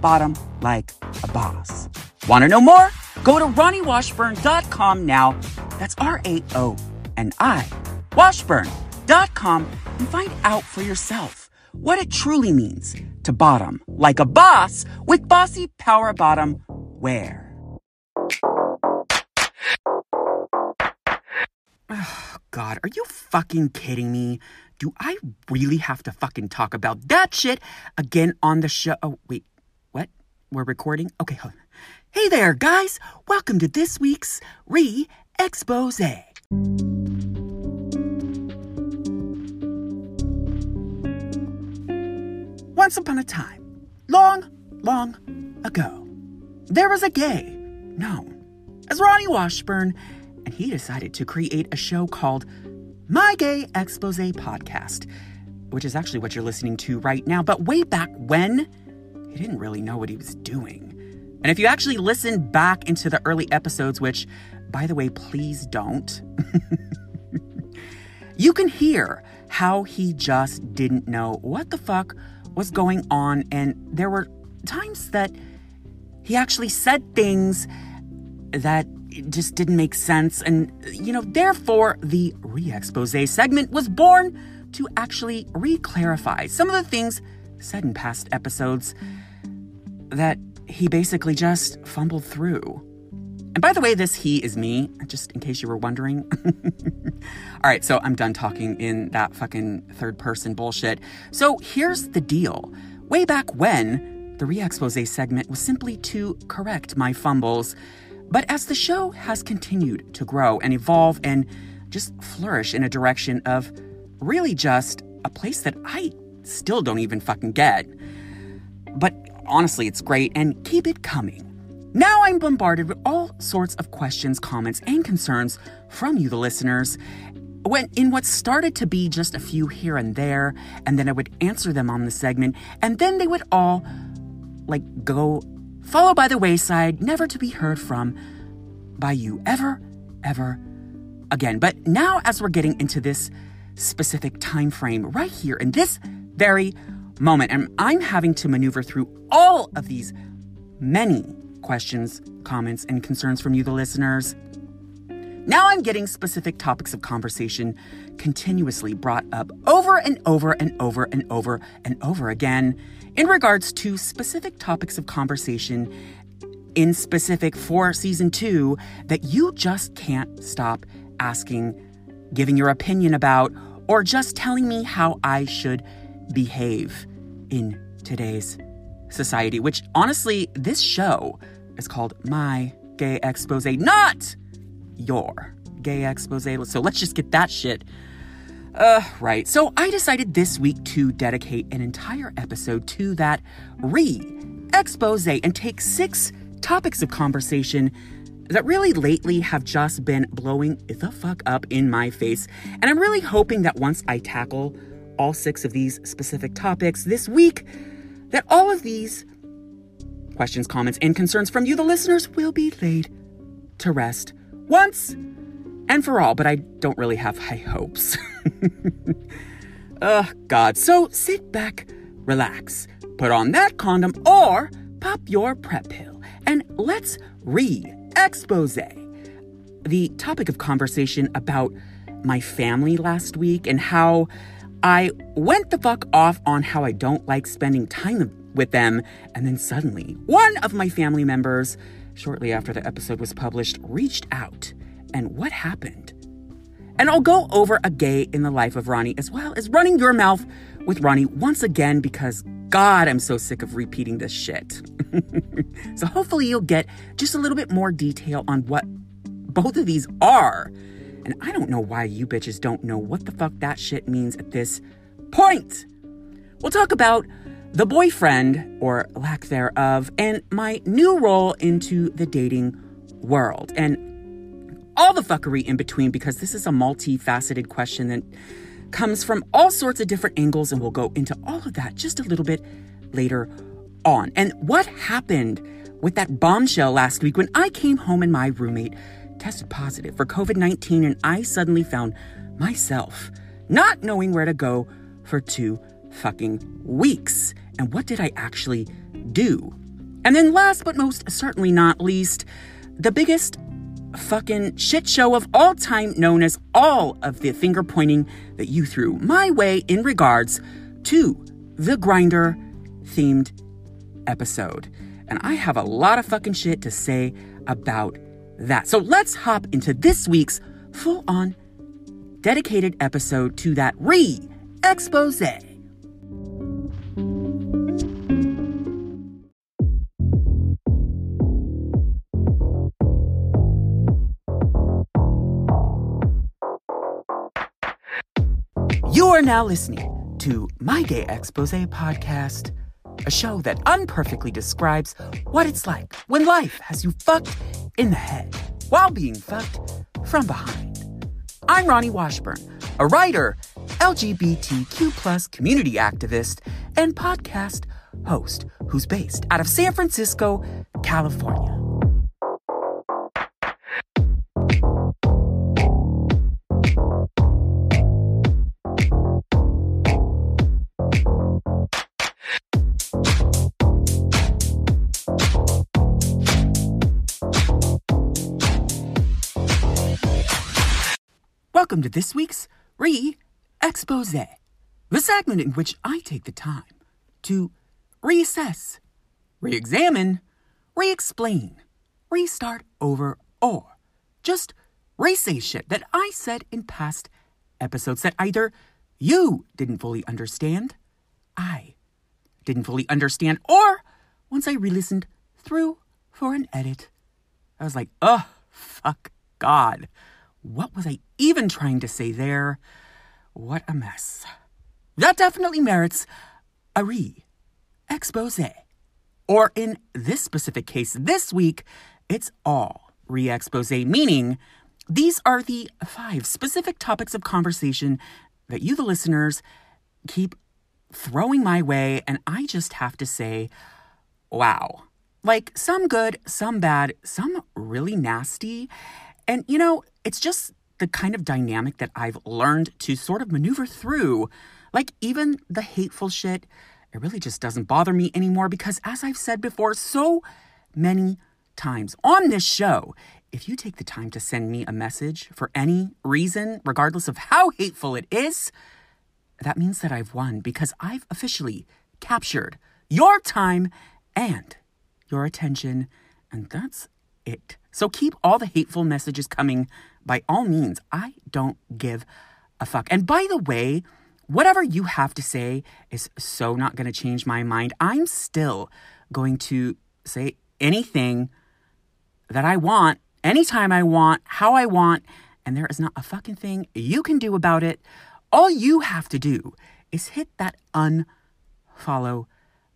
bottom like a boss. Want to know more? Go to RaoniWashburn.com now. That's R A O N I Washburn.com and find out for yourself what it truly means to bottom like a boss with bossy power bottom wear. Oh, God, are you fucking kidding me? Do I really have to fucking talk about that shit again on the show? Oh, wait? We're recording? Okay, hold on. Hey there, guys! Welcome to this week's Re Expose. Once upon a time, long, long ago, there was a gay known as Raoni Washburn, and he decided to create a show called My Gay Expose Podcast, which is actually what you're listening to right now. But way back when, he didn't really know what he was doing. And if you actually listen back into the early episodes, which, by the way, please don't, you can hear how he just didn't know what the fuck was going on. And there were times that he actually said things that just didn't make sense. And, you know, therefore, the re expose segment was born to actually re clarify some of the things said in past episodes that he basically just fumbled through. And by the way, this he is me, just in case you were wondering. All right, so I'm done talking in that fucking third person bullshit. So here's the deal. Way back when, the re expose segment was simply to correct my fumbles. But as the show has continued to grow and evolve and just flourish in a direction of really just a place that I still don't even fucking get. But honestly, it's great and keep it coming. Now I'm bombarded with all sorts of questions, comments, and concerns from you, the listeners. When in what started to be just a few here and there, and then I would answer them on the segment, and then they would all like go follow by the wayside, never to be heard from by you ever, ever again. But now as we're getting into this specific time frame right here in this very moment, and I'm having to maneuver through all of these many questions, comments, and concerns from you, the listeners. Now I'm getting specific topics of conversation continuously brought up over and over and over and over and over again in regards to specific topics of conversation in specific for season two that you just can't stop asking, giving your opinion about, or just telling me how I should behave in today's society. Which honestly, this show is called My Gay Expose, not your gay expose. So let's just get that shit. Uh, right. So I decided this week to dedicate an entire episode to that re expose and take six topics of conversation that really lately have just been blowing the fuck up in my face. And I'm really hoping that once I tackle all six of these specific topics this week, that all of these questions, comments, and concerns from you, the listeners, will be laid to rest once and for all, but I don't really have high hopes. Ugh, God. So sit back, relax, put on that condom, or pop your PrEP pill, and let's re expose the topic of conversation about my family last week and how I went the fuck off on how I don't like spending time with them, and then suddenly, one of my family members, shortly after the episode was published, reached out. And what happened? And I'll go over a gay in the life of Raoni as well as running your mouth with Raoni once again because God, I'm so sick of repeating this shit. so hopefully you'll get just a little bit more detail on what both of these are. And I don't know why you bitches don't know what the fuck that shit means at this point. We'll talk about the boyfriend, or lack thereof, and my new role into the dating world. And all the fuckery in between, because this is a multifaceted question that comes from all sorts of different angles, and we'll go into all of that just a little bit later on. And what happened with that bombshell last week when I came home and my roommate tested positive for COVID 19, and I suddenly found myself not knowing where to go for two fucking weeks. And what did I actually do? And then, last but most certainly not least, the biggest fucking shit show of all time, known as all of the finger pointing that you threw my way in regards to the Grindr themed episode. And I have a lot of fucking shit to say about that. So let's hop into this week's full on dedicated episode to that re expose. You are now listening to My Gay Expose podcast, a show that unperfectly describes what it's like when life has you fucked in the head while being fucked from behind. I'm Raoni Washburn, a writer, LGBTQ plus community activist, and podcast host who's based out of San Francisco, California. Welcome to this week's Re Expose, the segment in which I take the time to reassess, re examine, re explain, restart over, or just re say shit that I said in past episodes that either you didn't fully understand, I didn't fully understand, or once I re listened through for an edit, I was like, oh, fuck God. What was I even trying to say there? What a mess. That definitely merits a re expose. Or in this specific case, this week, it's all re expose, meaning these are the five specific topics of conversation that you, the listeners, keep throwing my way. And I just have to say, wow. Like some good, some bad, some really nasty. And you know, it's just the kind of dynamic that I've learned to sort of maneuver through. Like, even the hateful shit, it really just doesn't bother me anymore because, as I've said before so many times on this show, if you take the time to send me a message for any reason, regardless of how hateful it is, that means that I've won because I've officially captured your time and your attention, and that's it. So keep all the hateful messages coming by all means. I don't give a fuck. And by the way, whatever you have to say is so not going to change my mind. I'm still going to say anything that I want, anytime I want, how I want, and there is not a fucking thing you can do about it. All you have to do is hit that unfollow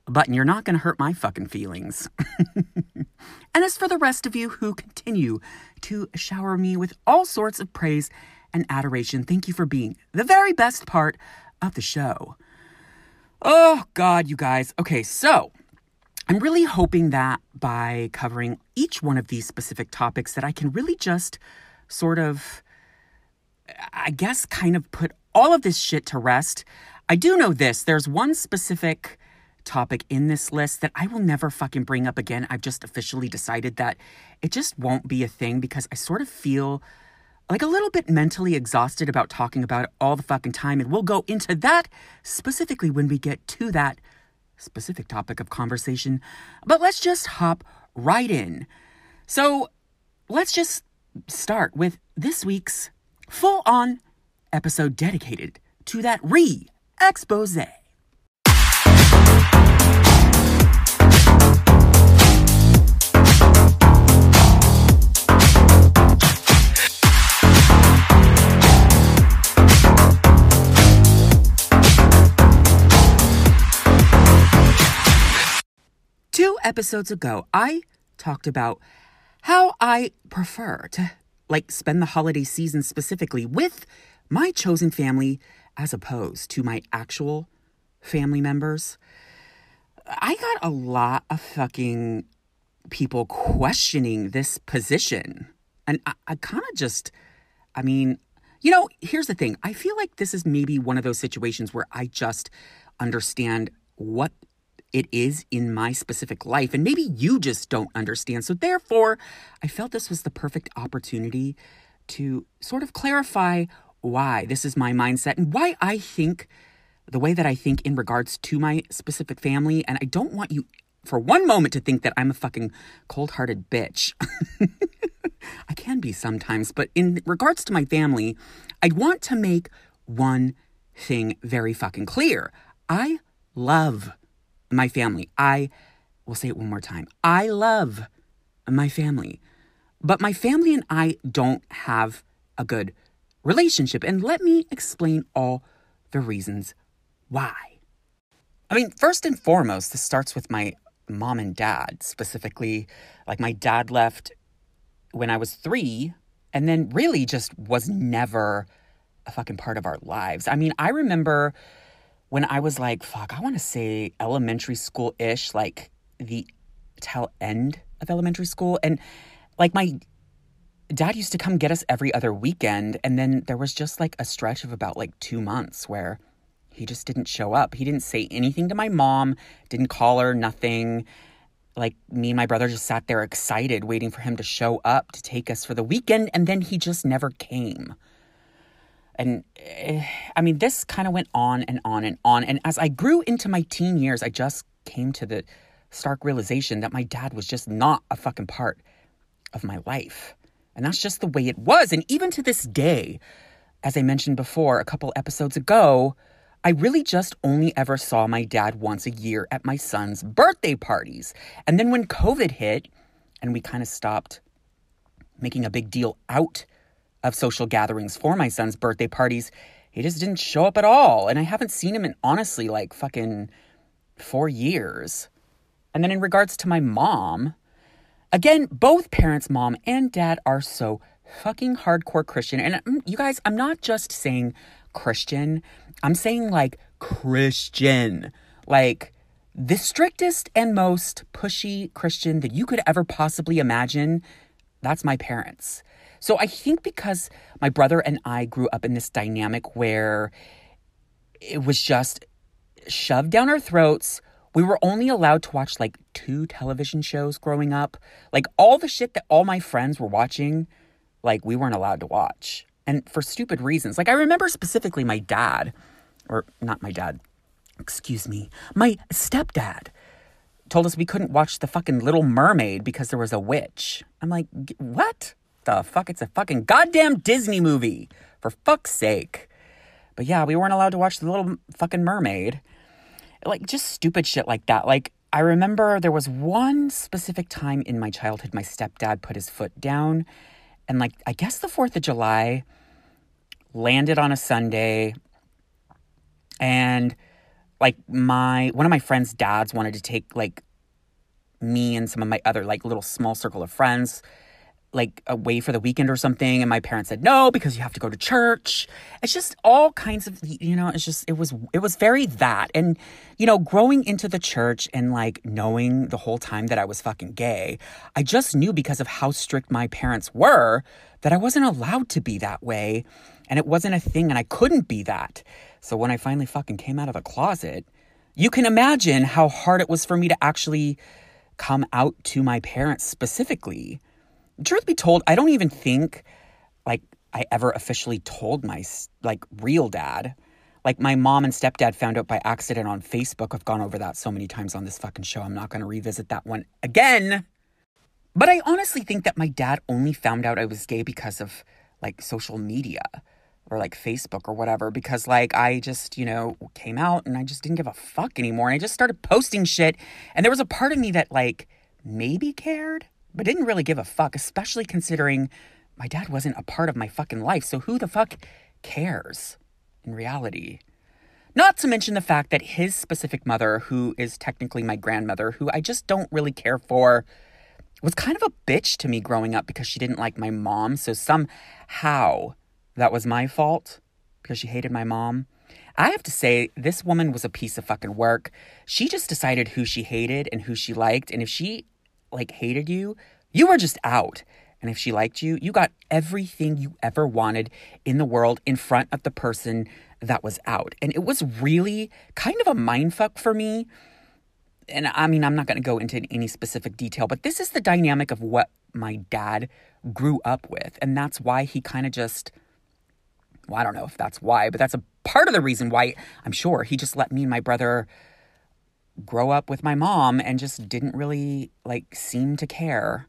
button. You're not going to hurt my fucking feelings. and as for the rest of you who continue to shower me with all sorts of praise and adoration, thank you for being the very best part of the show. Oh, God, you guys. Okay, so I'm really hoping that by covering each one of these specific topics, that I can really just sort of, I guess, kind of put all of this shit to rest. I do know this there's one specific topic in this list that I will never fucking bring up again. I've just officially decided that it just won't be a thing because I sort of feel like a little bit mentally exhausted about talking about it all the fucking time. And we'll go into that specifically when we get to that specific topic of conversation. But let's just hop right in. So let's just start with this week's full on episode dedicated to that re expose. Episodes ago, I talked about how I prefer to like spend the holiday season specifically with my chosen family as opposed to my actual family members. I got a lot of fucking people questioning this position. And I, I kind of just, I mean, you know, here's the thing. I feel like this is maybe one of those situations where I just understand what it is in my specific life. And maybe you just don't understand. So, therefore, I felt this was the perfect opportunity to sort of clarify why this is my mindset and why I think the way that I think in regards to my specific family. And I don't want you for one moment to think that I'm a fucking cold hearted bitch. I can be sometimes, but in regards to my family, I want to make one thing very fucking clear. I love my family. I will say it one more time. I love my family. But my family and I don't have a good relationship. And let me explain all the reasons why. I mean, first and foremost, this starts with my mom and dad, specifically. Like, my dad left when I was three, and then really just was never a fucking part of our lives. I mean, I remember when I was like, fuck, I want to say elementary school ish, like the tail end of elementary school. And like my dad used to come get us every other weekend. And then there was just like a stretch of about like two months where he just didn't show up. He didn't say anything to my mom, didn't call her, nothing. Like me and my brother just sat there excited, waiting for him to show up to take us for the weekend. And then he just never came. And uh, I mean, this kind of went on and on and on. And as I grew into my teen years, I just came to the stark realization that my dad was just not a fucking part of my life. And that's just the way it was. And even to this day, as I mentioned before a couple episodes ago, I really just only ever saw my dad once a year at my son's birthday parties. And then when COVID hit and we kind of stopped making a big deal out of social gatherings for my son's birthday parties, he just didn't show up at all. And I haven't seen him in honestly like fucking four years. And then in regards to my mom, again, both parents, mom and dad, are so fucking hardcore Christian. And mm, you guys, I'm not just saying Christian, I'm saying like Christian. Like the strictest and most pushy Christian that you could ever possibly imagine. That's my parents. So I think because my brother and I grew up in this dynamic where it was just shoved down our throats. We were only allowed to watch like two television shows growing up. Like all the shit that all my friends were watching, like we weren't allowed to watch. And for stupid reasons. Like I remember specifically my dad, or not my dad, excuse me, my stepdad told us we couldn't watch the fucking Little Mermaid because there was a witch. I'm like, what? The fuck? It's a fucking goddamn Disney movie. For fuck's sake. But yeah, we weren't allowed to watch The Little Fucking Mermaid. Like, just stupid shit like that. Like, I remember there was one specific time in my childhood my stepdad put his foot down. And, like, I guess the 4th of July landed on a Sunday. And, like, my one of my friends' dads wanted to take, like, me and some of my other, like, little small circle of friends like away for the weekend or something and my parents said no because you have to go to church. It's just all kinds of you know it's just it was it was very that. And you know growing into the church and like knowing the whole time that I was fucking gay I just knew because of how strict my parents were that I wasn't allowed to be that way. And it wasn't a thing and I couldn't be that. So when I finally fucking came out of the closet you can imagine how hard it was for me to actually come out to my parents specifically truth be told, I don't even think like I ever officially told my like real dad. Like my mom and stepdad found out by accident on Facebook. I've gone over that so many times on this fucking show. I'm not going to revisit that one again. But I honestly think that my dad only found out I was gay because of like social media or like Facebook or whatever because like I just, you know, came out and I just didn't give a fuck anymore and I just started posting shit and there was a part of me that like maybe cared but didn't really give a fuck, especially considering my dad wasn't a part of my fucking life. So who the fuck cares in reality? Not to mention the fact that his specific mother, who is technically my grandmother, who I just don't really care for, was kind of a bitch to me growing up because she didn't like my mom. So somehow that was my fault because she hated my mom. I have to say, this woman was a piece of fucking work. She just decided who she hated and who she liked. And if she like hated you, you were just out. And if she liked you, you got everything you ever wanted in the world in front of the person that was out. And it was really kind of a mindfuck for me. And I mean, I'm not going to go into any specific detail, but this is the dynamic of what my dad grew up with. And that's why he kind of just, well, I don't know if that's why, but that's a part of the reason why I'm sure he just let me and my brother grow up with my mom and just didn't really like seem to care.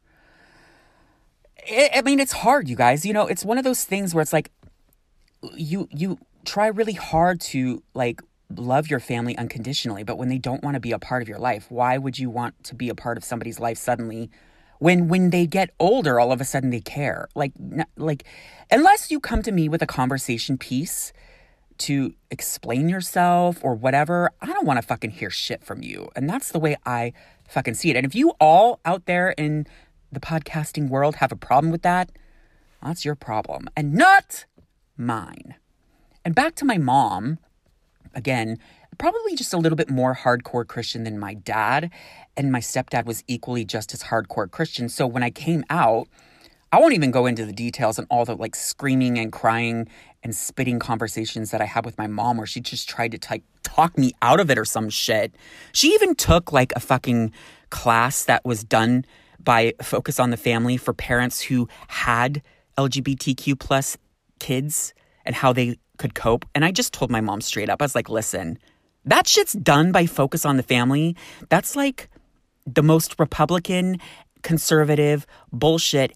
I mean, it's hard, you guys. You know, it's one of those things where it's like you you try really hard to like love your family unconditionally, but when they don't want to be a part of your life, why would you want to be a part of somebody's life suddenly? When when they get older, all of a sudden they care. Like like unless you come to me with a conversation piece to explain yourself or whatever, I don't want to fucking hear shit from you. And that's the way I fucking see it. And if you all out there in the podcasting world have a problem with that, that's your problem and not mine. And back to my mom, again, probably just a little bit more hardcore Christian than my dad. And my stepdad was equally just as hardcore Christian. So when I came out, I won't even go into the details and all the like screaming and crying and spitting conversations that I had with my mom where she just tried to t- talk me out of it or some shit. She even took like a fucking class that was done by Focus on the Family for parents who had LGBTQ plus kids and how they could cope. And I just told my mom straight up, I was like, listen, that shit's done by Focus on the Family. That's like the most Republican, conservative bullshit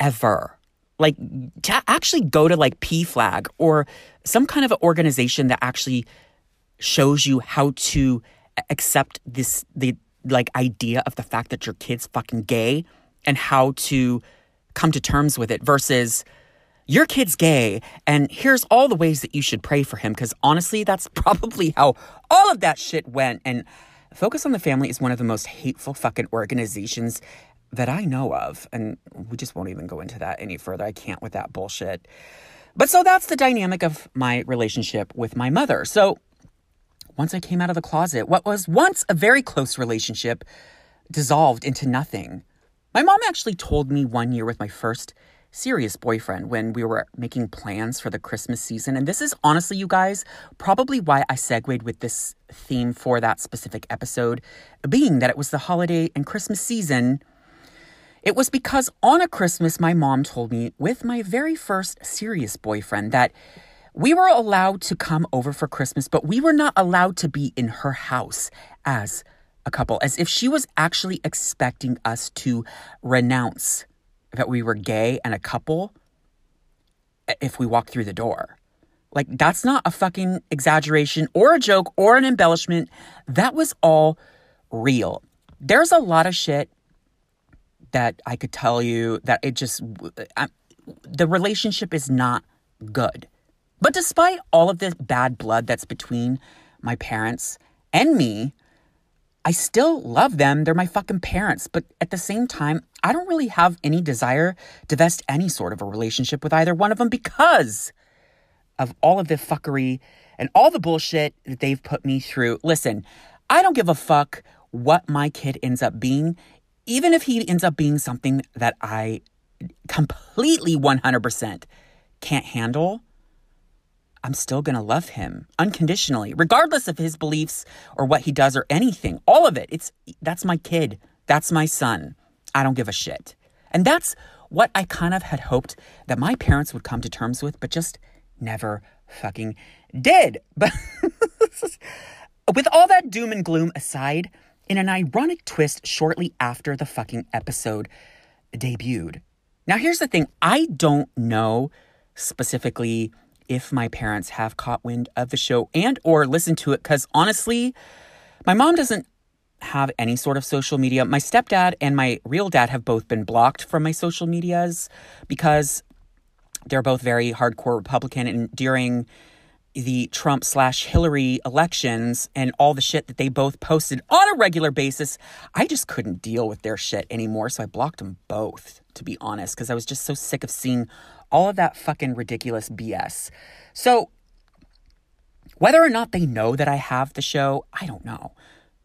ever. Like, to actually go to like PFLAG or some kind of organization that actually shows you how to accept this, the like idea of the fact that your kid's fucking gay and how to come to terms with it versus your kid's gay and here's all the ways that you should pray for him because honestly that's probably how all of that shit went and focus on the family is one of the most hateful fucking organizations that i know of and we just won't even go into that any further i can't with that bullshit but so that's the dynamic of my relationship with my mother so once I came out of the closet, what was once a very close relationship dissolved into nothing. My mom actually told me one year with my first serious boyfriend when we were making plans for the Christmas season. And this is honestly, you guys, probably why I segued with this theme for that specific episode, being that it was the holiday and Christmas season. It was because on a Christmas, my mom told me with my very first serious boyfriend that we were allowed to come over for Christmas, but we were not allowed to be in her house as a couple, as if she was actually expecting us to renounce that we were gay and a couple if we walked through the door. Like, that's not a fucking exaggeration or a joke or an embellishment. That was all real. There's a lot of shit that I could tell you that it just, I, the relationship is not good. But despite all of the bad blood that's between my parents and me, I still love them. They're my fucking parents. But at the same time, I don't really have any desire to vest any sort of a relationship with either one of them because of all of the fuckery and all the bullshit that they've put me through. Listen, I don't give a fuck what my kid ends up being, even if he ends up being something that I completely 100% can't handle. I'm still going to love him unconditionally, regardless of his beliefs or what he does or anything. All of it. It's that's my kid. That's my son. I don't give a shit. And that's what I kind of had hoped that my parents would come to terms with, but just never fucking did. But with all that doom and gloom aside, in an ironic twist shortly after the fucking episode debuted. Now here's the thing, I don't know specifically if my parents have caught wind of the show and or listened to it cuz honestly my mom doesn't have any sort of social media. My stepdad and my real dad have both been blocked from my social medias because they're both very hardcore Republican and during the Trump slash Hillary elections and all the shit that they both posted on a regular basis, I just couldn't deal with their shit anymore. So I blocked them both, to be honest, because I was just so sick of seeing all of that fucking ridiculous BS. So whether or not they know that I have the show, I don't know.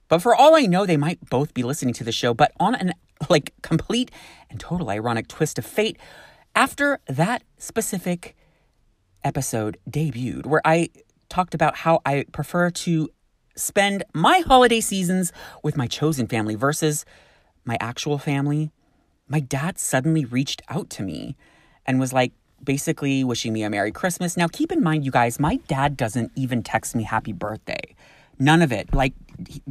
But for all I know, they might both be listening to the show, but on an like complete and total ironic twist of fate, after that specific episode debuted, where I talked about how I prefer to spend my holiday seasons with my chosen family versus my actual family, my dad suddenly reached out to me and was like, basically wishing me a Merry Christmas. Now, keep in mind, you guys, my dad doesn't even text me happy birthday. None of it. Like,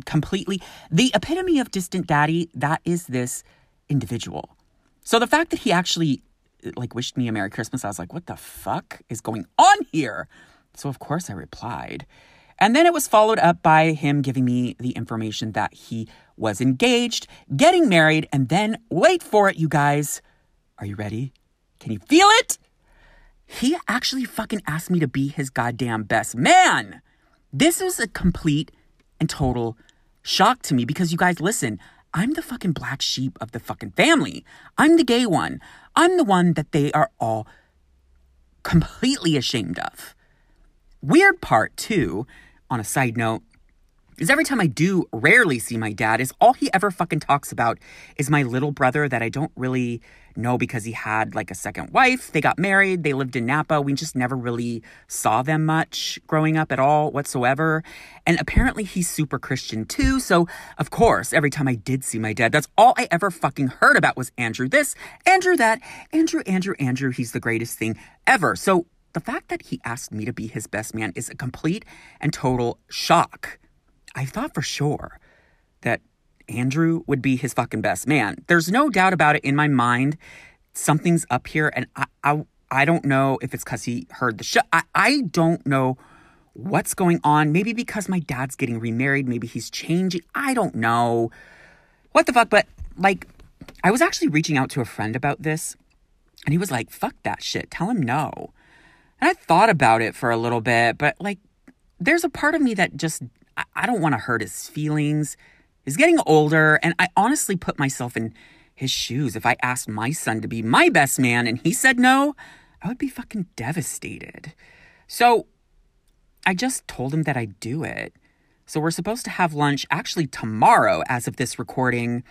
completely. The epitome of distant daddy, that is this individual. So the fact that he actually like wished me a Merry Christmas, I was like, what the fuck is going on here? So of course I replied. And then it was followed up by him giving me the information that he was engaged, getting married, and then wait for it, you guys. Are you ready? Can you feel it? He actually fucking asked me to be his goddamn best man. This is a complete and total shock to me because you guys listen, I'm the fucking black sheep of the fucking family. I'm the gay one. I'm the one that they are all completely ashamed of. Weird part, too, on a side note, is every time I do rarely see my dad, is all he ever fucking talks about is my little brother that I don't really know because he had like a second wife. They got married, they lived in Napa. We just never really saw them much growing up at all whatsoever. And apparently he's super Christian too. So, of course, every time I did see my dad, that's all I ever fucking heard about was Andrew this, Andrew that, Andrew, Andrew, Andrew. He's the greatest thing ever. So, the fact that he asked me to be his best man is a complete and total shock. I thought for sure that Andrew would be his fucking best man. There's no doubt about it in my mind. Something's up here, and I I, I don't know if it's because he heard the show. I, I don't know what's going on. Maybe because my dad's getting remarried. Maybe he's changing. I don't know. What the fuck? But like, I was actually reaching out to a friend about this, and he was like, fuck that shit. Tell him no. And I thought about it for a little bit, but like, there's a part of me that just I don't want to hurt his feelings. He's getting older, and I honestly put myself in his shoes. If I asked my son to be my best man and he said no, I would be fucking devastated. So I just told him that I'd do it. So we're supposed to have lunch actually tomorrow as of this recording.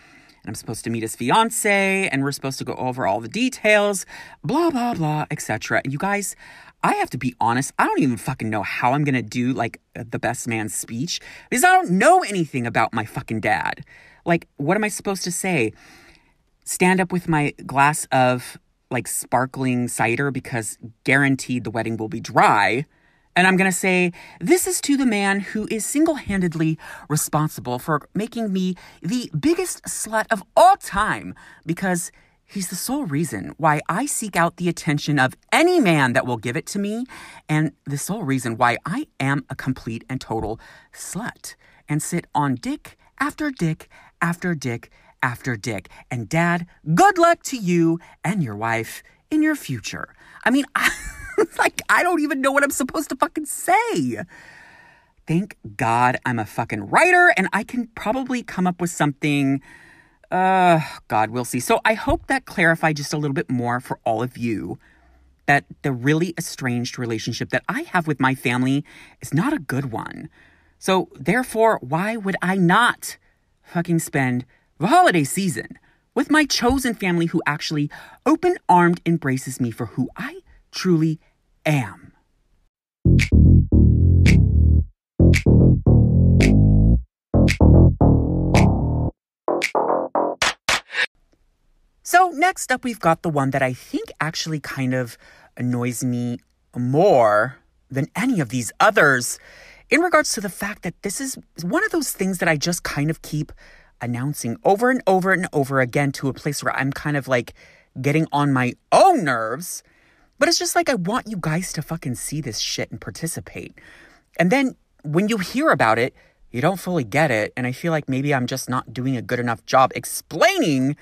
And I'm supposed to meet his fiance and we're supposed to go over all the details, blah, blah, blah, etc. And you guys, I have to be honest, I don't even fucking know how I'm gonna do like the best man speech because I don't know anything about my fucking dad. Like, what am I supposed to say? Stand up with my glass of like sparkling cider because guaranteed the wedding will be dry. And I'm going to say, this is to the man who is single handedly responsible for making me the biggest slut of all time because He's the sole reason why I seek out the attention of any man that will give it to me, and the sole reason why I am a complete and total slut and sit on dick after dick after dick after dick. And dad, good luck to you and your wife in your future. I mean, I, like, I don't even know what I'm supposed to fucking say. Thank God I'm a fucking writer and I can probably come up with something uh, God, we'll see. So I hope that clarified just a little bit more for all of you that the really estranged relationship that I have with my family is not a good one. So therefore, why would I not fucking spend the holiday season with my chosen family who actually open armed embraces me for who I truly am? So, next up, we've got the one that I think actually kind of annoys me more than any of these others in regards to the fact that this is one of those things that I just kind of keep announcing over and over and over again to a place where I'm kind of like getting on my own nerves. But it's just like I want you guys to fucking see this shit and participate. And then when you hear about it, you don't fully get it. And I feel like maybe I'm just not doing a good enough job explaining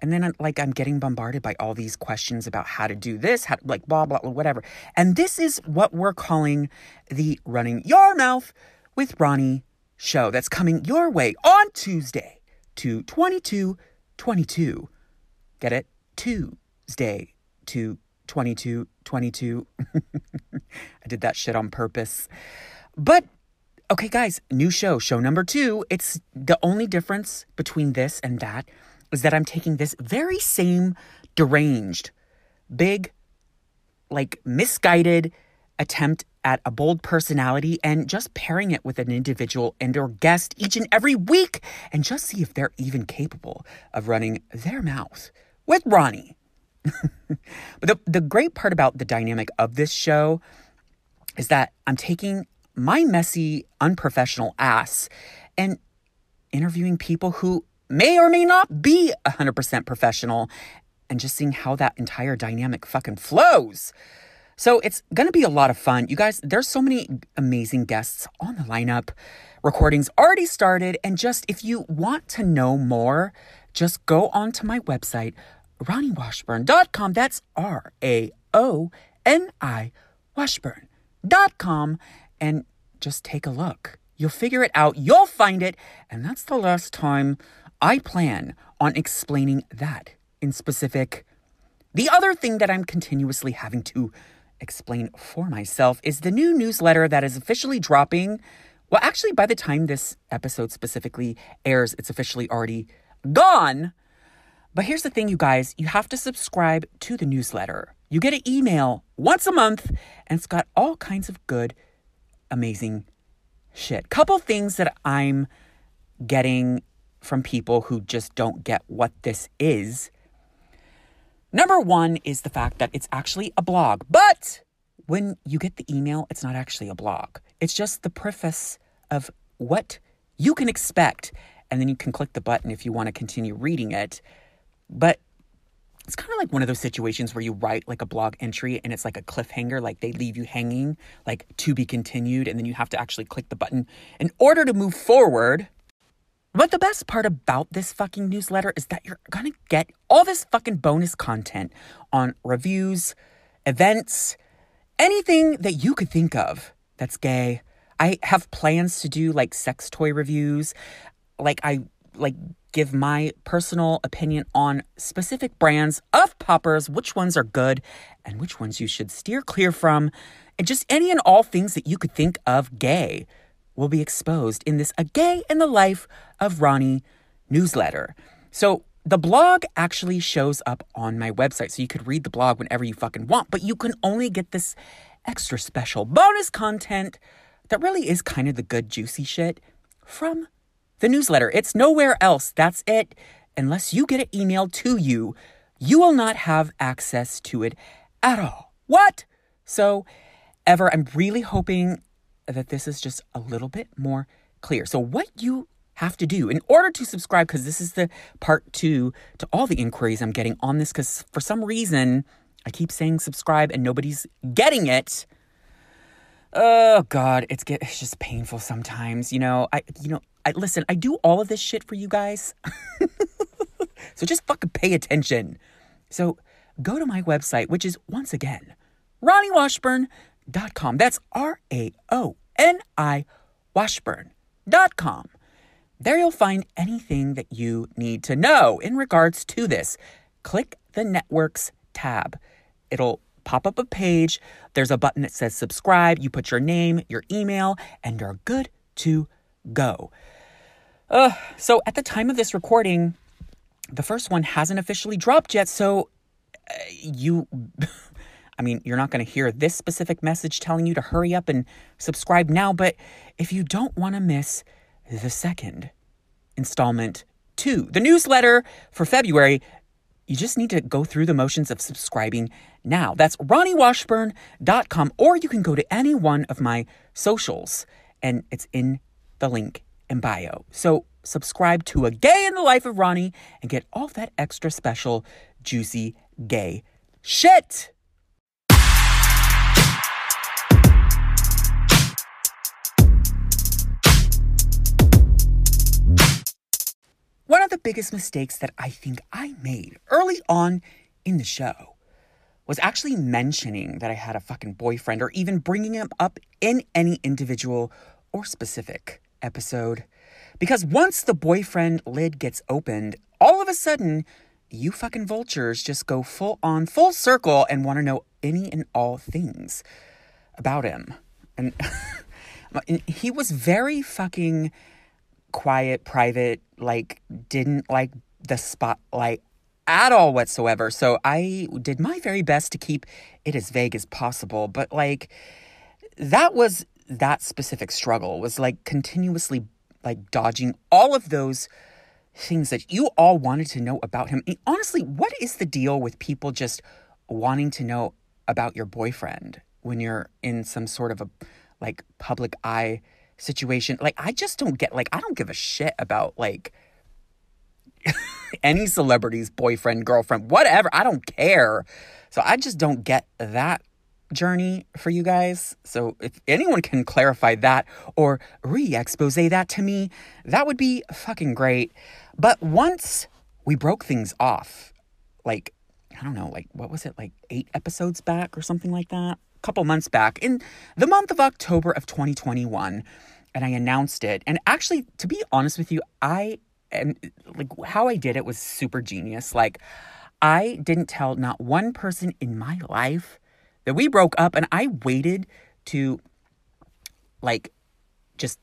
And then, like, I'm getting bombarded by all these questions about how to do this, how, like, blah, blah, blah, whatever. And this is what we're calling the Running Your Mouth with Raoni show that's coming your way on Tuesday to 2222. Get it? Tuesday to 2222. I did that shit on purpose. But okay, guys, new show, show number two. It's the only difference between this and that is that I'm taking this very same deranged, big, like misguided attempt at a bold personality and just pairing it with an individual and or guest each and every week and just see if they're even capable of running their mouth with Raoni. but the, the great part about the dynamic of this show is that I'm taking my messy, unprofessional ass and interviewing people who may or may not be 100% professional and just seeing how that entire dynamic fucking flows. So it's going to be a lot of fun. You guys, there's so many amazing guests on the lineup. Recordings already started. And just if you want to know more, just go on to my website, raoniwashburn.com. That's R A O N I Washburn.com. And just take a look. You'll figure it out, you'll find it. And that's the last time I plan on explaining that in specific. The other thing that I'm continuously having to explain for myself is the new newsletter that is officially dropping. Well, actually, by the time this episode specifically airs, it's officially already gone. But here's the thing, you guys you have to subscribe to the newsletter. You get an email once a month, and it's got all kinds of good, amazing shit. Couple things that I'm getting from people who just don't get what this is. Number one is the fact that it's actually a blog, but when you get the email, it's not actually a blog. It's just the preface of what you can expect. And then you can click the button if you want to continue reading it. But it's kind of like one of those situations where you write like a blog entry and it's like a cliffhanger, like they leave you hanging, like to be continued, and then you have to actually click the button in order to move forward. But the best part about this fucking newsletter is that you're gonna get all this fucking bonus content on reviews, events, anything that you could think of that's gay. I have plans to do like sex toy reviews. Like I like give my personal opinion on specific brands of poppers, which ones are good and which ones you should steer clear from, and just any and all things that you could think of gay will be exposed in this A Gay in the Life of Raoni newsletter. So the blog actually shows up on my website, so you could read the blog whenever you fucking want, but you can only get this extra special bonus content that really is kind of the good, juicy shit from the newsletter. It's nowhere else. That's it. Unless you get it emailed to you, you will not have access to it at all. What? So, Ever, I'm really hoping that this is just a little bit more clear. So, what you have to do in order to subscribe, because this is the part two to all the inquiries I'm getting on this, because for some reason I keep saying subscribe and nobody's getting it. Oh God, it's get it's just painful sometimes. You know, I you know, I listen, I do all of this shit for you guys. so just fucking pay attention. So go to my website, which is once again, Raoni Washburn.com. That's R A O N I Washburn.com. There you'll find anything that you need to know in regards to this. Click the networks tab. It'll pop up a page. There's a button that says subscribe. You put your name, your email, and you're good to go. Uh, so at the time of this recording, the first one hasn't officially dropped yet. So uh, you. I mean, you're not going to hear this specific message telling you to hurry up and subscribe now, but if you don't want to miss the second installment to the newsletter for February, you just need to go through the motions of subscribing now. That's raoniwashburn.com, or you can go to any one of my socials, and it's in the link in bio. So subscribe to A Gay in the Life of Raoni and get all that extra special, juicy, gay shit. Biggest mistakes that I think I made early on in the show was actually mentioning that I had a fucking boyfriend or even bringing him up in any individual or specific episode. Because once the boyfriend lid gets opened, all of a sudden, you fucking vultures just go full on, full circle and want to know any and all things about him. And he was very fucking quiet, private, like, didn't like the spotlight at all whatsoever. So I did my very best to keep it as vague as possible. But like that was that specific struggle was like continuously like dodging all of those things that you all wanted to know about him. And honestly, what is the deal with people just wanting to know about your boyfriend when you're in some sort of a like public eye situation? Like I just don't get like I don't give a shit about like any celebrity's boyfriend, girlfriend, whatever. I don't care. So I just don't get that journey for you guys. So if anyone can clarify that or re expose that to me, that would be fucking great. But once we broke things off, like, I don't know, like, what was it, like eight episodes back or something like that? Couple months back in the month of October of 2021. And I announced it. And actually, to be honest with you, I and like how I did it was super genius. Like I didn't tell not one person in my life that we broke up and I waited to like just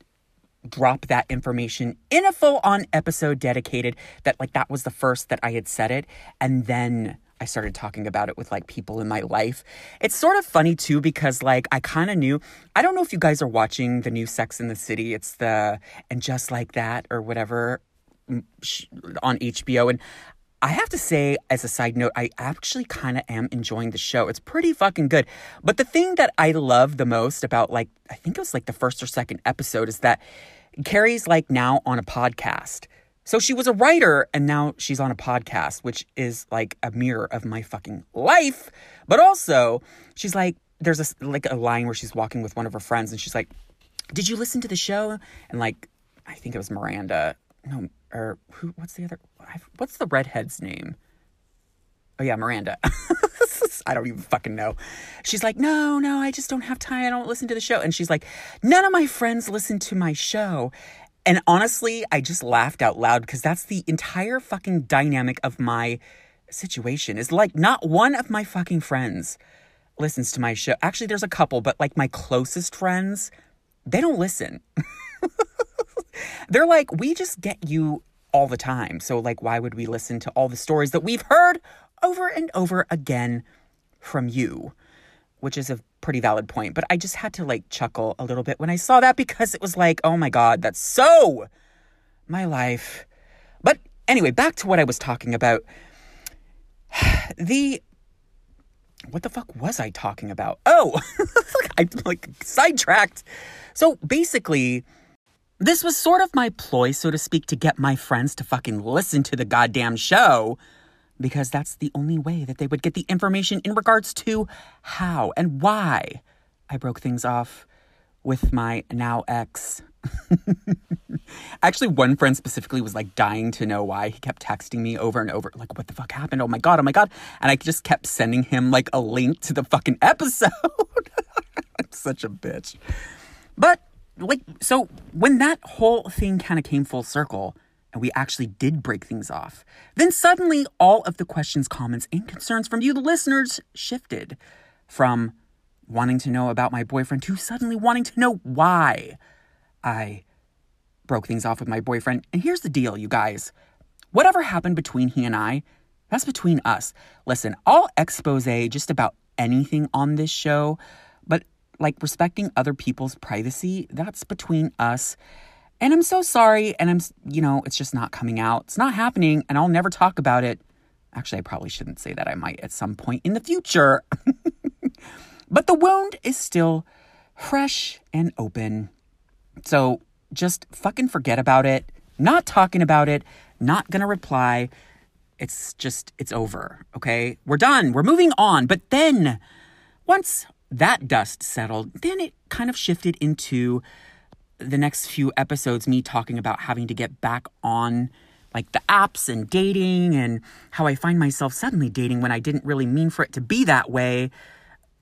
drop that information in a full on episode dedicated that like that was the first that I had said it and then I started talking about it with like people in my life. It's sort of funny too because like I kind of knew. I don't know if you guys are watching the new Sex in the City. It's the and just like that or whatever mm, on HBO. And I have to say, as a side note, I actually kind of am enjoying the show. It's pretty fucking good. But the thing that I love the most about, like, I think it was like the first or second episode is that Carrie's like now on a podcast. So she was a writer and now she's on a podcast, which is like a mirror of my fucking life. But also, she's like, there's a like a line where she's walking with one of her friends and she's like, "Did you listen to the show?" And like, I think it was Miranda. No, or who? What's the other? What's the redhead's name? Oh yeah, Miranda. I don't even fucking know. She's like, no, no, I just don't have time. I don't listen to the show. And she's like, none of my friends listen to my show. And honestly, I just laughed out loud because that's the entire fucking dynamic of my situation. Is like not one of my fucking friends listens to my show. Actually, there's a couple, but like my closest friends, they don't listen. They're like, we just get you all the time. So, like, why would we listen to all the stories that we've heard over and over again from you? Which is a pretty valid point. But I just had to like chuckle a little bit when I saw that because it was like, oh my God, that's so my life. But anyway, back to what I was talking about. The what the fuck was I talking about? Oh, I like sidetracked. So basically, this was sort of my ploy, so to speak, to get my friends to fucking listen to the goddamn show because that's the only way that they would get the information in regards to how and why I broke things off with my now ex. Actually, one friend specifically was like dying to know why. He kept texting me over and over, like, what the fuck happened? Oh my God, oh my God. And I just kept sending him like a link to the fucking episode. I'm such a bitch. But like so when that whole thing kind of came full circle and we actually did break things off. Then suddenly all of the questions comments and concerns from you the listeners shifted from wanting to know about my boyfriend to suddenly wanting to know why i broke things off with my boyfriend. And here's the deal you guys. Whatever happened between he and i that's between us. Listen i'll expose just about anything on this show but like respecting other people's privacy, that's between us. And I'm so sorry. And I'm, you know, it's just not coming out. It's not happening. And I'll never talk about it. Actually, I probably shouldn't say that. I might at some point in the future. but the wound is still fresh and open. So just fucking forget about it. Not talking about it. Not gonna reply. It's just, it's over. Okay. We're done. We're moving on. But then once that dust settled, then it kind of shifted into the next few episodes me talking about having to get back on like the apps and dating and how I find myself suddenly dating when I didn't really mean for it to be that way.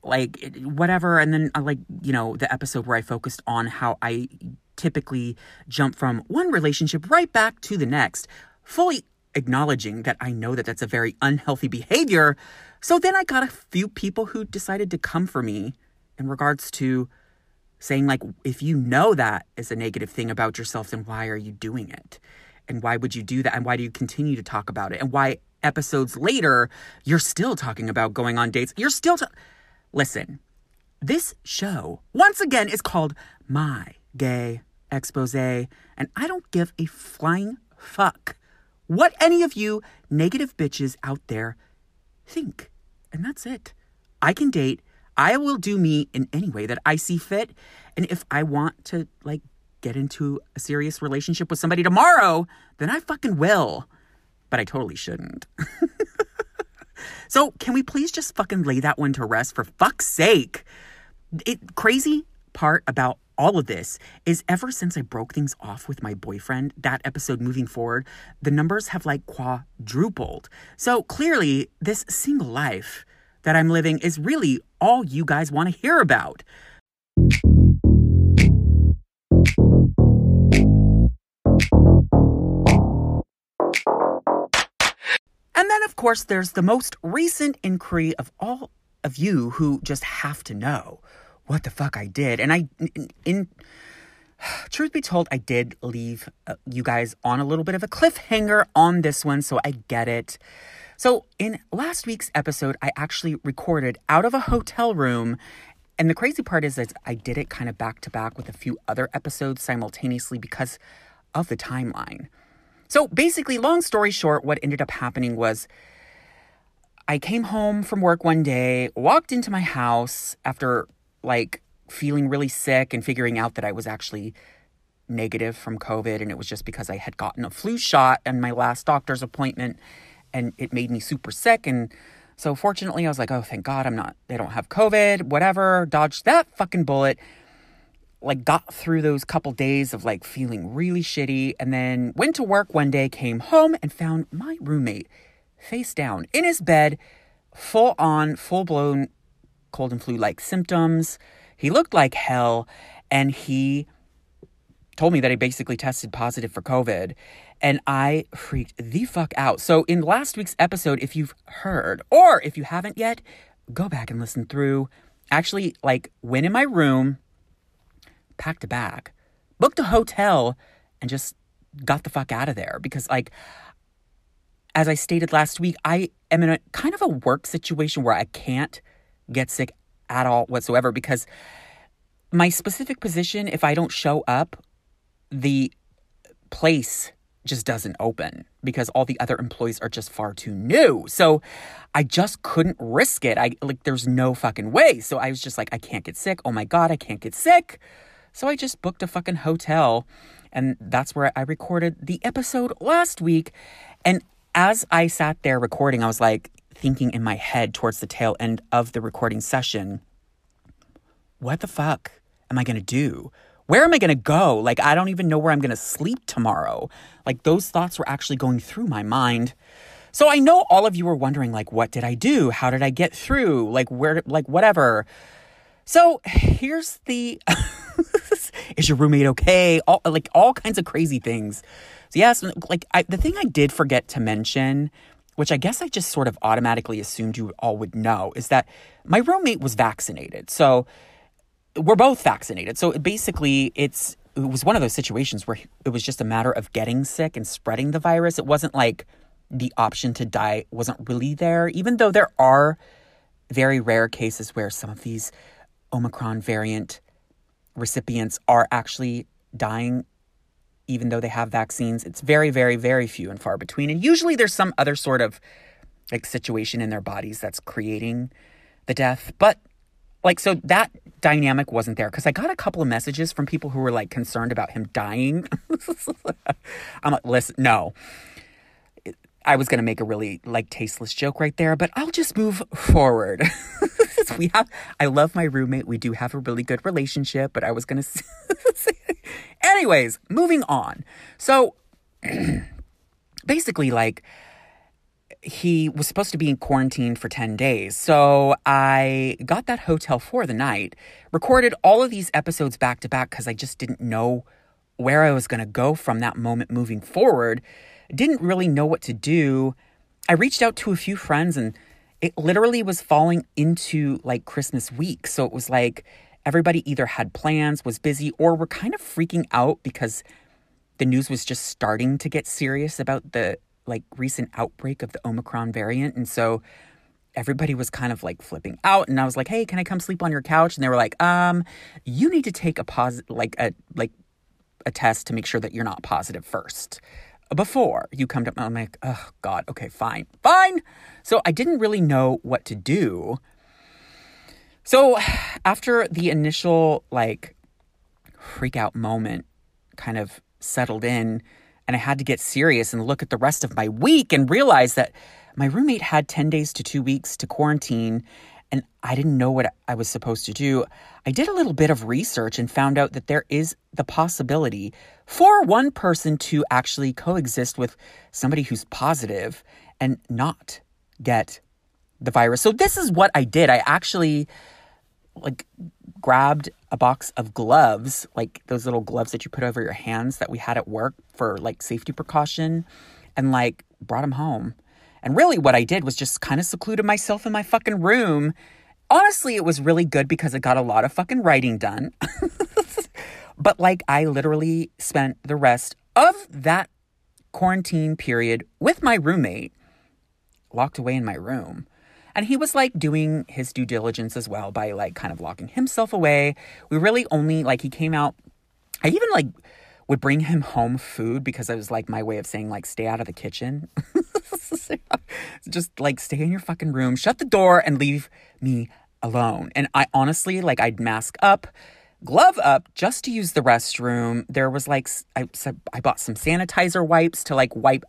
Like, whatever. And then, uh, like, you know, the episode where I focused on how I typically jump from one relationship right back to the next, fully acknowledging that I know that that's a very unhealthy behavior. So then I got a few people who decided to come for me in regards to saying, like, if you know that is a negative thing about yourself, then why are you doing it? And why would you do that? And why do you continue to talk about it? And why episodes later, you're still talking about going on dates? You're still. Ta- Listen, this show, once again, is called My Gay Expose. And I don't give a flying fuck what any of you negative bitches out there think. And that's it. I can date. I will do me in any way that I see fit. And if I want to, like, get into a serious relationship with somebody tomorrow, then I fucking will. But I totally shouldn't. so, can we please just fucking lay that one to rest for fuck's sake? It crazy part about all of this is ever since I broke things off with my boyfriend, that episode moving forward, the numbers have like quadrupled. So clearly, this single life that I'm living is really all you guys want to hear about. And then, of course, there's the most recent inquiry of all of you who just have to know what the fuck I did. And I, in, in truth be told, I did leave uh, you guys on a little bit of a cliffhanger on this one, so I get it. So, in last week's episode, I actually recorded out of a hotel room. And the crazy part is, is I did it kind of back to back with a few other episodes simultaneously because of the timeline. So basically, long story short, what ended up happening was I came home from work one day, walked into my house after like feeling really sick and figuring out that I was actually negative from COVID. And it was just because I had gotten a flu shot and my last doctor's appointment and it made me super sick. And so fortunately, I was like, oh, thank God I'm not, they don't have COVID, whatever, dodged that fucking bullet like got through those couple days of like feeling really shitty and then went to work one day, came home and found my roommate face down in his bed, full on, full blown cold and flu like symptoms. He looked like hell and he told me that he basically tested positive for COVID and I freaked the fuck out. So in last week's episode, if you've heard or if you haven't yet, go back and listen through. Actually, like went in my room, packed a bag, booked a hotel, and just got the fuck out of there because, like, as I stated last week, I am in a kind of a work situation where I can't get sick at all whatsoever because my specific position, if I don't show up, the place just doesn't open because all the other employees are just far too new. So I just couldn't risk it. I like there's no fucking way. So I was just like I can't get sick. Oh my god, I can't get sick. So I just booked a fucking hotel and that's where I recorded the episode last week. And as I sat there recording, I was like thinking in my head towards the tail end of the recording session, what the fuck am I going to do? Where am I going to go? Like, I don't even know where I'm going to sleep tomorrow. Like, those thoughts were actually going through my mind. So I know all of you were wondering, like, what did I do? How did I get through? Like, where, like, whatever. So here's the is your roommate okay? All like all kinds of crazy things. So yes, like I, the thing I did forget to mention, which I guess I just sort of automatically assumed you all would know, is that my roommate was vaccinated. So we're both vaccinated. So basically, it's it was one of those situations where it was just a matter of getting sick and spreading the virus. It wasn't like the option to die wasn't really there, even though there are very rare cases where some of these Omicron variant recipients are actually dying even though they have vaccines. It's very, very, very few and far between. And usually there's some other sort of like situation in their bodies that's creating the death. But like, so that dynamic wasn't there because I got a couple of messages from people who were like concerned about him dying. I'm like, listen, no. I was going to make a really like tasteless joke right there, but I'll just move forward. we have, I love my roommate. We do have a really good relationship, but I was going to anyways, moving on. So basically like he was supposed to be in quarantine for 10 days. So I got that hotel for the night, recorded all of these episodes back to back because I just didn't know where I was going to go from that moment moving forward. Didn't really know what to do. I reached out to a few friends and it literally was falling into like Christmas week. So it was like everybody either had plans, was busy, or were kind of freaking out because the news was just starting to get serious about the like recent outbreak of the Omicron variant. And so everybody was kind of like flipping out and I was like, "Hey, can I come sleep on your couch?" And they were like, "Um, you need to take a pos like a like a test to make sure that you're not positive first before you come to I'm like, "Oh god, okay, fine. Fine." So I didn't really know what to do. So after the initial like freak out moment kind of settled in, and I had to get serious and look at the rest of my week and realize that my roommate had 10 days to two weeks to quarantine and I didn't know what I was supposed to do. I did a little bit of research and found out that there is the possibility for one person to actually coexist with somebody who's positive and not get the virus. So this is what I did. I actually like grabbed a box of gloves, like those little gloves that you put over your hands that we had at work for like safety precaution, and like brought them home. And really, what I did was just kind of secluded myself in my fucking room. Honestly, it was really good because I got a lot of fucking writing done. but like, I literally spent the rest of that quarantine period with my roommate locked away in my room. And he was like doing his due diligence as well by like kind of locking himself away. We really only like he came out. I even like would bring him home food because it was like my way of saying like stay out of the kitchen. Just like stay in your fucking room, shut the door and leave me alone. And I honestly like I'd mask up, glove up just to use the restroom. There was like I said I bought some sanitizer wipes to like wipe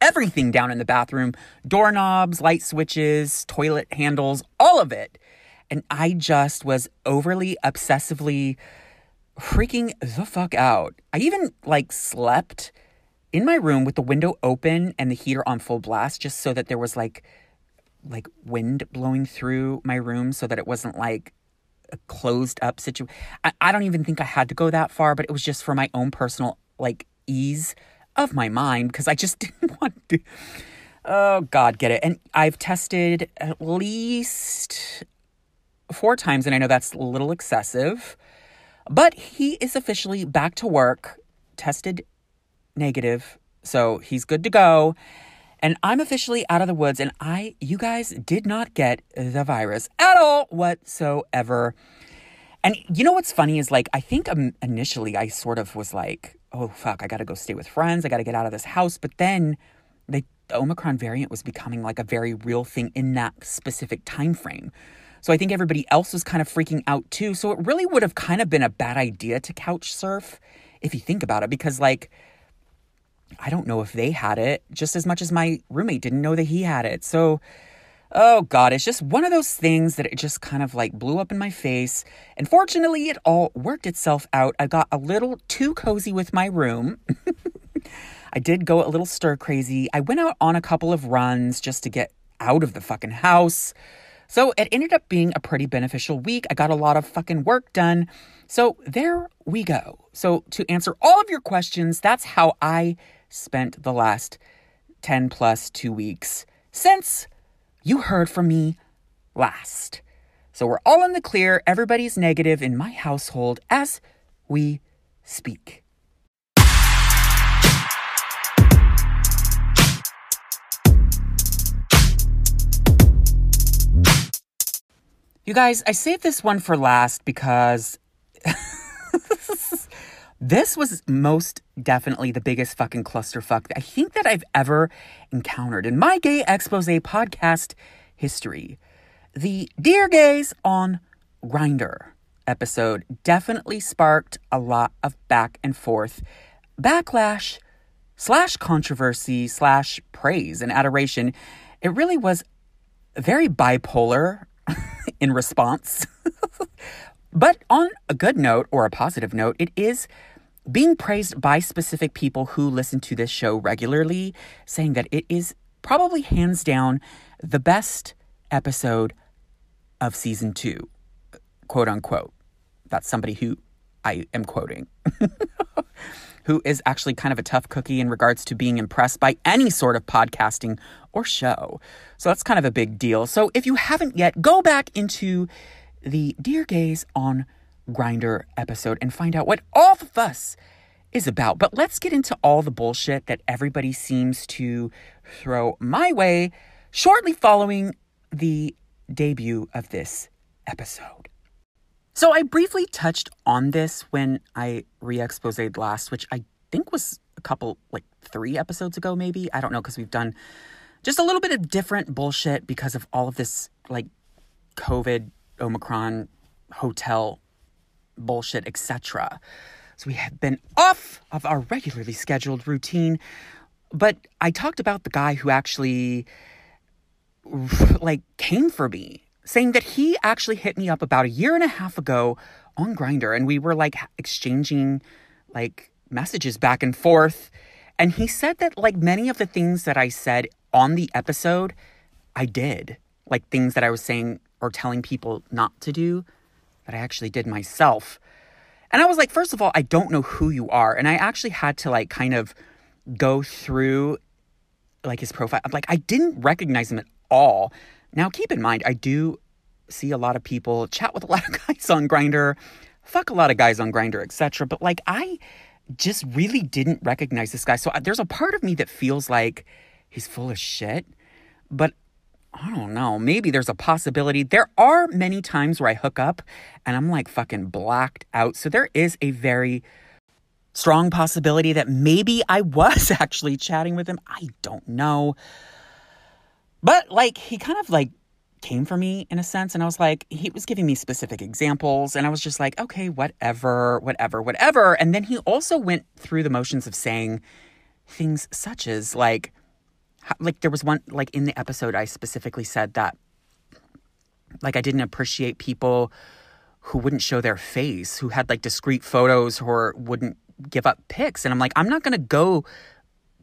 everything down in the bathroom doorknobs, light switches, toilet handles, all of it. And I just was overly obsessively freaking the fuck out. I even like slept in my room with the window open and the heater on full blast just so that there was like like wind blowing through my room so that it wasn't like a closed up situation. I, I don't even think I had to go that far, but it was just for my own personal like ease of my mind because I just didn't want to. Oh, God, get it. And I've tested at least four times, and I know that's a little excessive, but he is officially back to work, tested negative, so he's good to go. And I'm officially out of the woods, and I, you guys did not get the virus at all whatsoever. And you know what's funny is like, I think um, initially I sort of was like, oh fuck, I got to go stay with friends. I got to get out of this house. But then they, the Omicron variant was becoming like a very real thing in that specific time frame. So I think everybody else was kind of freaking out too. So it really would have kind of been a bad idea to couch surf if you think about it, because like, I don't know if they had it just as much as my roommate didn't know that he had it. So Oh God, it's just one of those things that it just kind of like blew up in my face. And fortunately, it all worked itself out. I got a little too cozy with my room. I did go a little stir crazy. I went out on a couple of runs just to get out of the fucking house. So it ended up being a pretty beneficial week. I got a lot of fucking work done. So there we go. So to answer all of your questions, that's how I spent the last 10 plus two weeks since you heard from me last. So we're all in the clear. Everybody's negative in my household as we speak. You guys, I saved this one for last because this was most definitely the biggest fucking clusterfuck I think that I've ever encountered in my gay expose podcast history. The Dear Gays on Grindr episode definitely sparked a lot of back and forth backlash slash controversy slash praise and adoration. It really was very bipolar in response. but on a good note or a positive note, it is being praised by specific people who listen to this show regularly, saying that it is probably hands down the best episode of season two, quote unquote. That's somebody who I am quoting, who is actually kind of a tough cookie in regards to being impressed by any sort of podcasting or show. So that's kind of a big deal. So if you haven't yet, go back into the Dear Gays on Grindr episode and find out what all the fuss is about. But let's get into all the bullshit that everybody seems to throw my way shortly following the debut of this episode. So I briefly touched on this when I re-exposed last, which I think was a couple like 3 episodes ago maybe. I don't know cuz we've done just a little bit of different bullshit because of all of this like COVID, Omicron, hotel bullshit, etc. So we have been off of our regularly scheduled routine, but I talked about the guy who actually like came for me saying that he actually hit me up about a year and a half ago on Grindr and we were like exchanging like messages back and forth. And he said that like many of the things that I said on the episode I did. Like things that I was saying or telling people not to do that I actually did myself. And I was like first of all I don't know who you are and I actually had to like kind of go through like his profile. I'm Like I didn't recognize him at all. Now, keep in mind, I do see a lot of people chat with a lot of guys on Grindr, fuck a lot of guys on Grindr, etc. But like, I just really didn't recognize this guy. So there's a part of me that feels like he's full of shit. But I don't know. Maybe there's a possibility. There are many times where I hook up and I'm like fucking blacked out. So there is a very strong possibility that maybe I was actually chatting with him. I don't know. But like he kind of like came for me in a sense and I was like he was giving me specific examples and I was just like okay whatever whatever whatever and then he also went through the motions of saying things such as like like there was one like in the episode I specifically said that like I didn't appreciate people who wouldn't show their face who had like discreet photos or wouldn't give up pics and I'm like I'm not going to go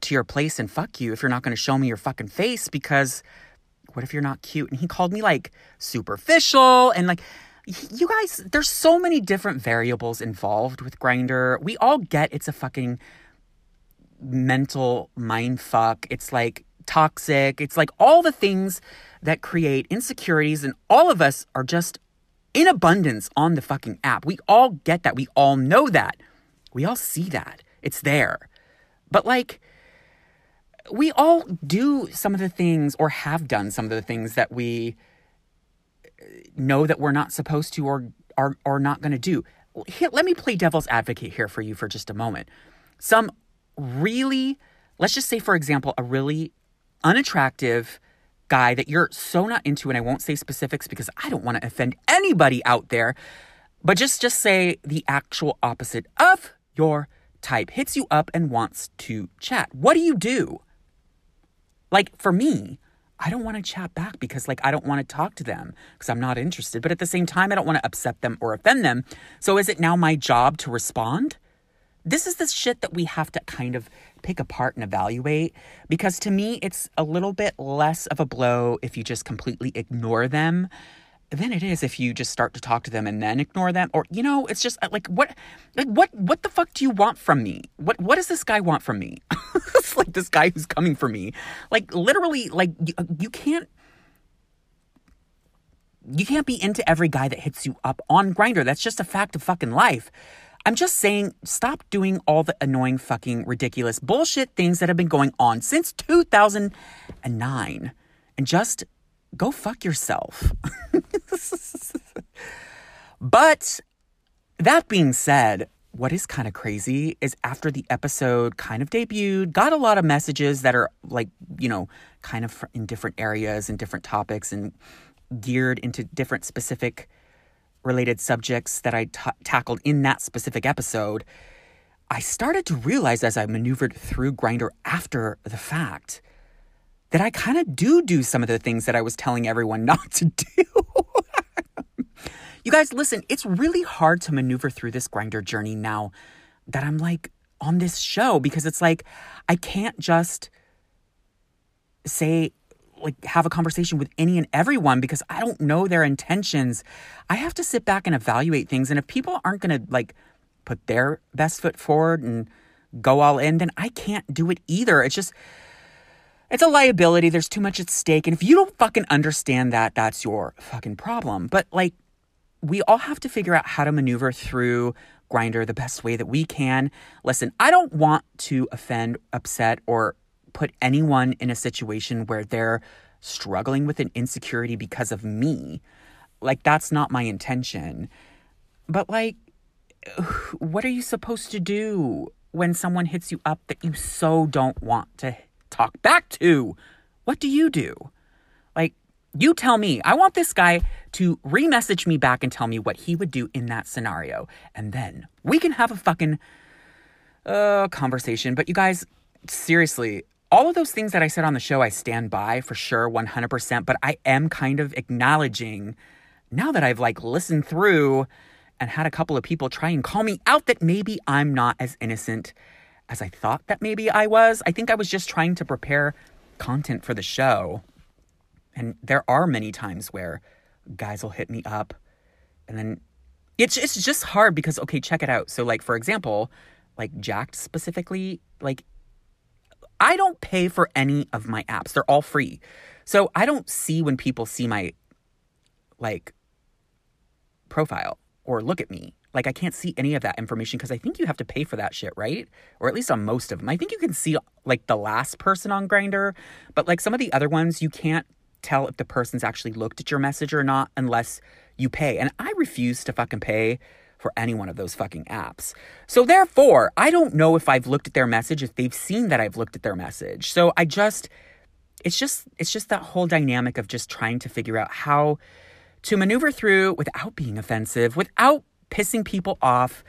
to your place and fuck you if you're not going to show me your fucking face because what if you're not cute? And he called me like superficial and like you guys there's so many different variables involved with Grindr. We all get it's a fucking mental mind fuck. It's like toxic. It's like all the things that create insecurities and all of us are just in abundance on the fucking app. We all get that. We all know that. We all see that. It's there. But like we all do some of the things or have done some of the things that we uh, know that we're not supposed to or are, are not going to do. Let me play devil's advocate here for you for just a moment. Some really, let's just say, for example, a really unattractive guy that you're so not into, and I won't say specifics because I don't want to offend anybody out there, but just just say the actual opposite of your type hits you up and wants to chat. What do you do? Like for me, I don't want to chat back because like I don't want to talk to them because I'm not interested. But at the same time, I don't want to upset them or offend them. So is it now my job to respond? This is the shit that we have to kind of pick apart and evaluate because to me, it's a little bit less of a blow if you just completely ignore them than it is if you just start to talk to them and then ignore them or you know it's just uh, like what like what what the fuck do you want from me? What what does this guy want from me? It's like this guy who's coming for me. Like literally like you, uh, you can't you can't be into every guy that hits you up on Grindr that's just a fact of fucking life i'm just saying stop doing all the annoying fucking ridiculous bullshit things that have been going on since 2009 and just go fuck yourself. but that being said, what is kind of crazy is after the episode kind of debuted, got a lot of messages that are like, you know, kind of in different areas and different topics and geared into different specific related subjects that I t- tackled in that specific episode. I started to realize as I maneuvered through Grindr after the fact that I kind of do do some of the things that I was telling everyone not to do. you guys, listen, it's really hard to maneuver through this Grindr journey now. that I'm like on this show because it's like I can't just say like have a conversation with any and everyone because I don't know their intentions. I have to sit back and evaluate things and if people aren't going to like put their best foot forward and go all in, then I can't do it either. It's just it's a liability. There's too much at stake. And if you don't fucking understand that, that's your fucking problem. But like we all have to figure out how to maneuver through Grindr the best way that we can. Listen, I don't want to offend, upset, or put anyone in a situation where they're struggling with an insecurity because of me. Like, that's not my intention. But, like, what are you supposed to do when someone hits you up that you so don't want to talk back to? What do you do? Like, you tell me. I want this guy to remessage me back and tell me what he would do in that scenario. And then we can have a fucking uh, conversation. But you guys, seriously, all of those things that I said on the show, I stand by for sure, 100%. But I am kind of acknowledging now that I've like listened through and had a couple of people try and call me out that maybe I'm not as innocent as I thought that maybe I was. I think I was just trying to prepare content for the show. And there are many times where guys will hit me up and then it's it's just hard because okay, check it out. So like for example, like Jack'd specifically, like I don't pay for any of my apps. They're all free. So I don't see when people see my like profile or look at me. Like I can't see any of that information because I think you have to pay for that shit, right? Or at least on most of them. I think you can see like the last person on Grindr, but like some of the other ones you can't tell if the person's actually looked at your message or not unless you pay. And I refuse to fucking pay for any one of those fucking apps. So therefore, I don't know if I've looked at their message, if they've seen that I've looked at their message. So I just it's just it's just that whole dynamic of just trying to figure out how to maneuver through without being offensive, without pissing people off,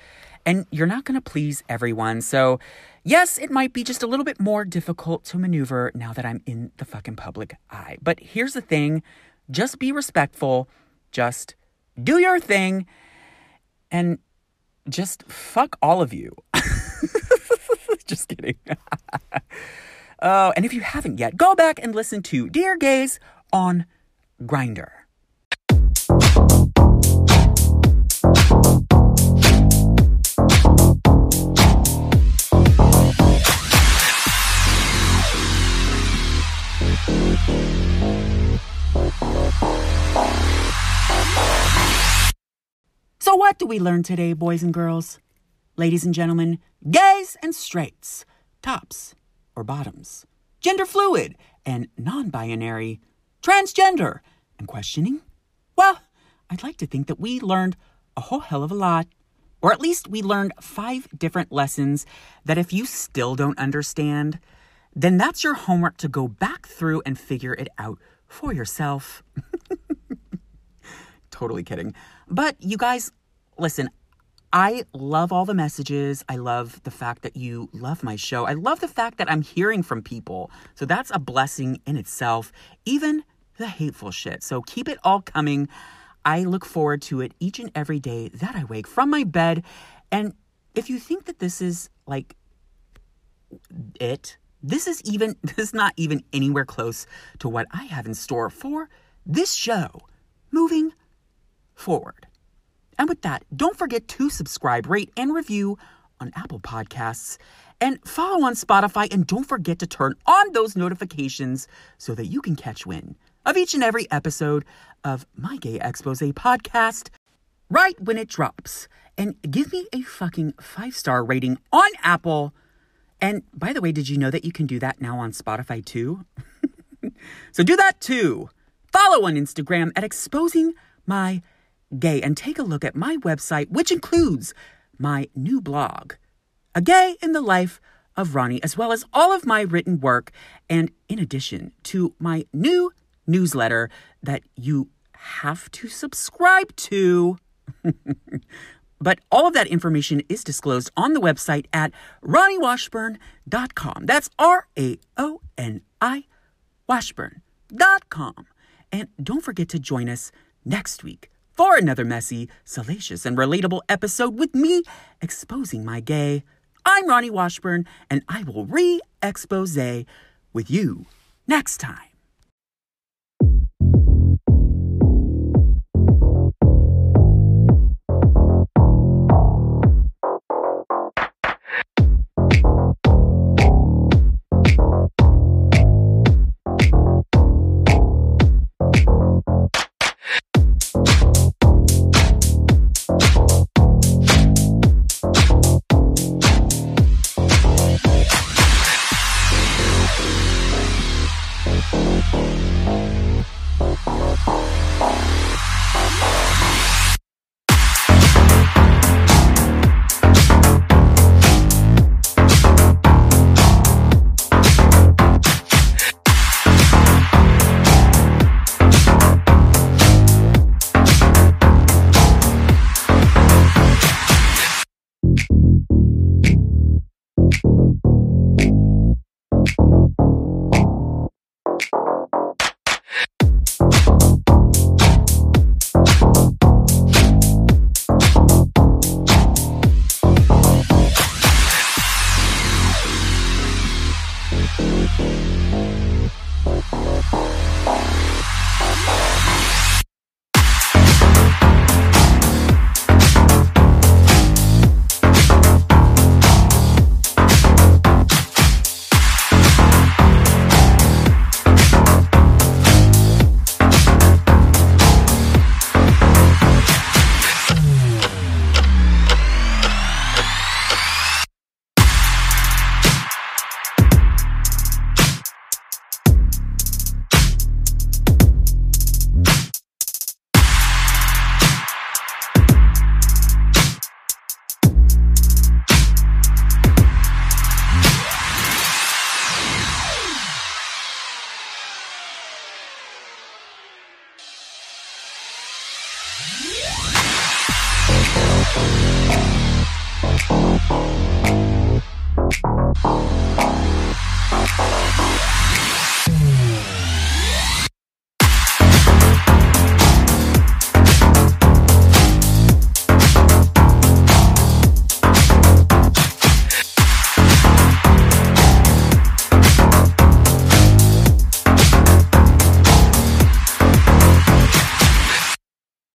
and you're not going to please everyone. So, yes, it might be just a little bit more difficult to maneuver now that I'm in the fucking public eye. But here's the thing, just be respectful, just do your thing and just fuck all of you. just kidding. oh, and if you haven't yet, go back and listen to Dear Gays on Grindr. What do we learn today, boys and girls? Ladies and gentlemen, gays and straights, tops or bottoms, gender fluid and non binary, transgender and questioning? Well, I'd like to think that we learned a whole hell of a lot. Or at least we learned five different lessons that if you still don't understand, then that's your homework to go back through and figure it out for yourself. totally kidding. But you guys, listen, I love all the messages. I love the fact that you love my show. I love the fact that I'm hearing from people. So that's a blessing in itself, even the hateful shit. So keep it all coming. I look forward to it each and every day that I wake from my bed. And if you think that this is like it, this is even this is not even anywhere close to what I have in store for this show moving forward. And with that, don't forget to subscribe, rate, and review on Apple Podcasts and follow on Spotify. And don't forget to turn on those notifications so that you can catch wind of each and every episode of my Gay Expose podcast right when it drops. And give me a fucking five star rating on Apple. And by the way, did you know that you can do that now on Spotify too? so do that too. Follow on Instagram at exposing my gay and take a look at my website, which includes my new blog, A Gay in the Life of Raoni, as well as all of my written work, and in addition to my new newsletter that you have to subscribe to. but all of that information is disclosed on the website at raoniwashburn.com. That's R A O N I Washburn.com. And don't forget to join us next week for another messy, salacious, and relatable episode with me exposing my gay. I'm Raoni Washburn, and I will re expose with you next time.